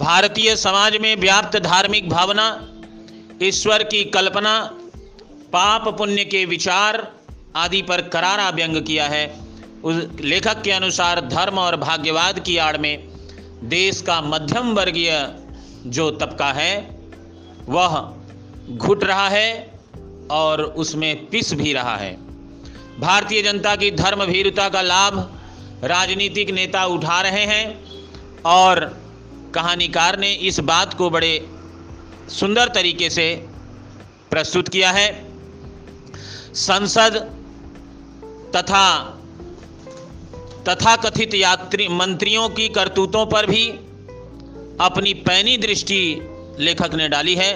भारतीय समाज में व्याप्त धार्मिक भावना, ईश्वर की कल्पना, पाप पुण्य के विचार आदि पर करारा व्यंग किया है। उस लेखक के अनुसार धर्म और भाग्यवाद की आड़ में देश का मध्यम वर्गीय जो तबका है, वह घुट रहा है और उसमें पिस भी रहा है। भारतीय जनता की धर्म भीरुता का लाभ राजनीतिक नेता उठा रहे हैं और कहानीकार ने इस बात को बड़े सुंदर तरीके से प्रस्तुत किया है। संसद तथा तथा कथित यात्री मंत्रियों की करतूतों पर भी अपनी पैनी दृष्टि लेखक ने डाली है।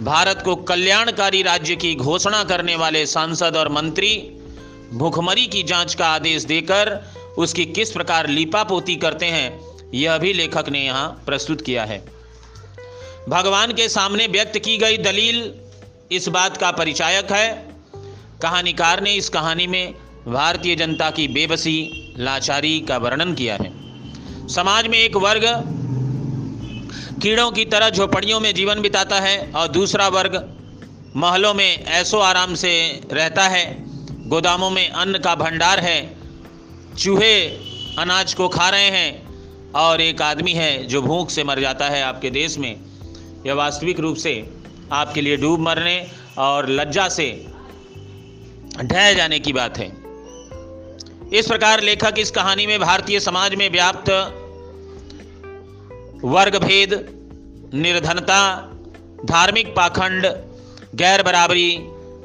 भारत को कल्याणकारी राज्य की घोषणा करने वाले सांसद और मंत्री भूखमरी की जाँच का आदेश देकर उसकी किस प्रकार लीपापोती करते हैं यह भी लेखक ने यहाँ प्रस्तुत किया है। भगवान के सामने व्यक्त की गई दलील इस बात का परिचायक है। कहानीकार ने इस कहानी में भारतीय जनता की बेबसी, लाचारी का वर्णन किया है। समाज में एक वर्ग कीड़ों की तरह झोपड़ियों में जीवन बिताता है और दूसरा वर्ग महलों में ऐसो आराम से रहता है। गोदामों में अन्न का भंडार है। चूहे अनाज को खा रहे हैं। और एक आदमी है जो भूख से मर जाता है आपके देश में, यह वास्तविक रूप से आपके लिए डूब मरने और लज्जा से ढह जाने की बात है। इस प्रकार लेखक इस कहानी में भारतीय समाज में व्याप्त वर्ग भेद निर्धनता, धार्मिक पाखंड गैर बराबरी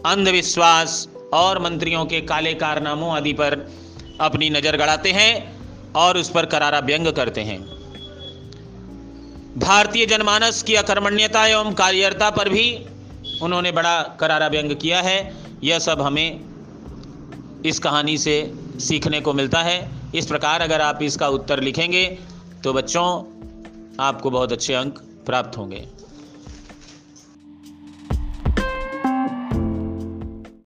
अंधविश्वास और मंत्रियों के काले कारनामों आदि पर अपनी नज़र गड़ाते हैं। और उस पर करारा व्यंग करते हैं। भारतीय जनमानस की अकर्मण्यता एवं कार्यरता पर भी उन्होंने बड़ा करारा व्यंग किया है। यह सब हमें इस कहानी से सीखने को मिलता है। इस प्रकार अगर आप इसका उत्तर लिखेंगे तो बच्चों, आपको बहुत अच्छे अंक प्राप्त होंगे।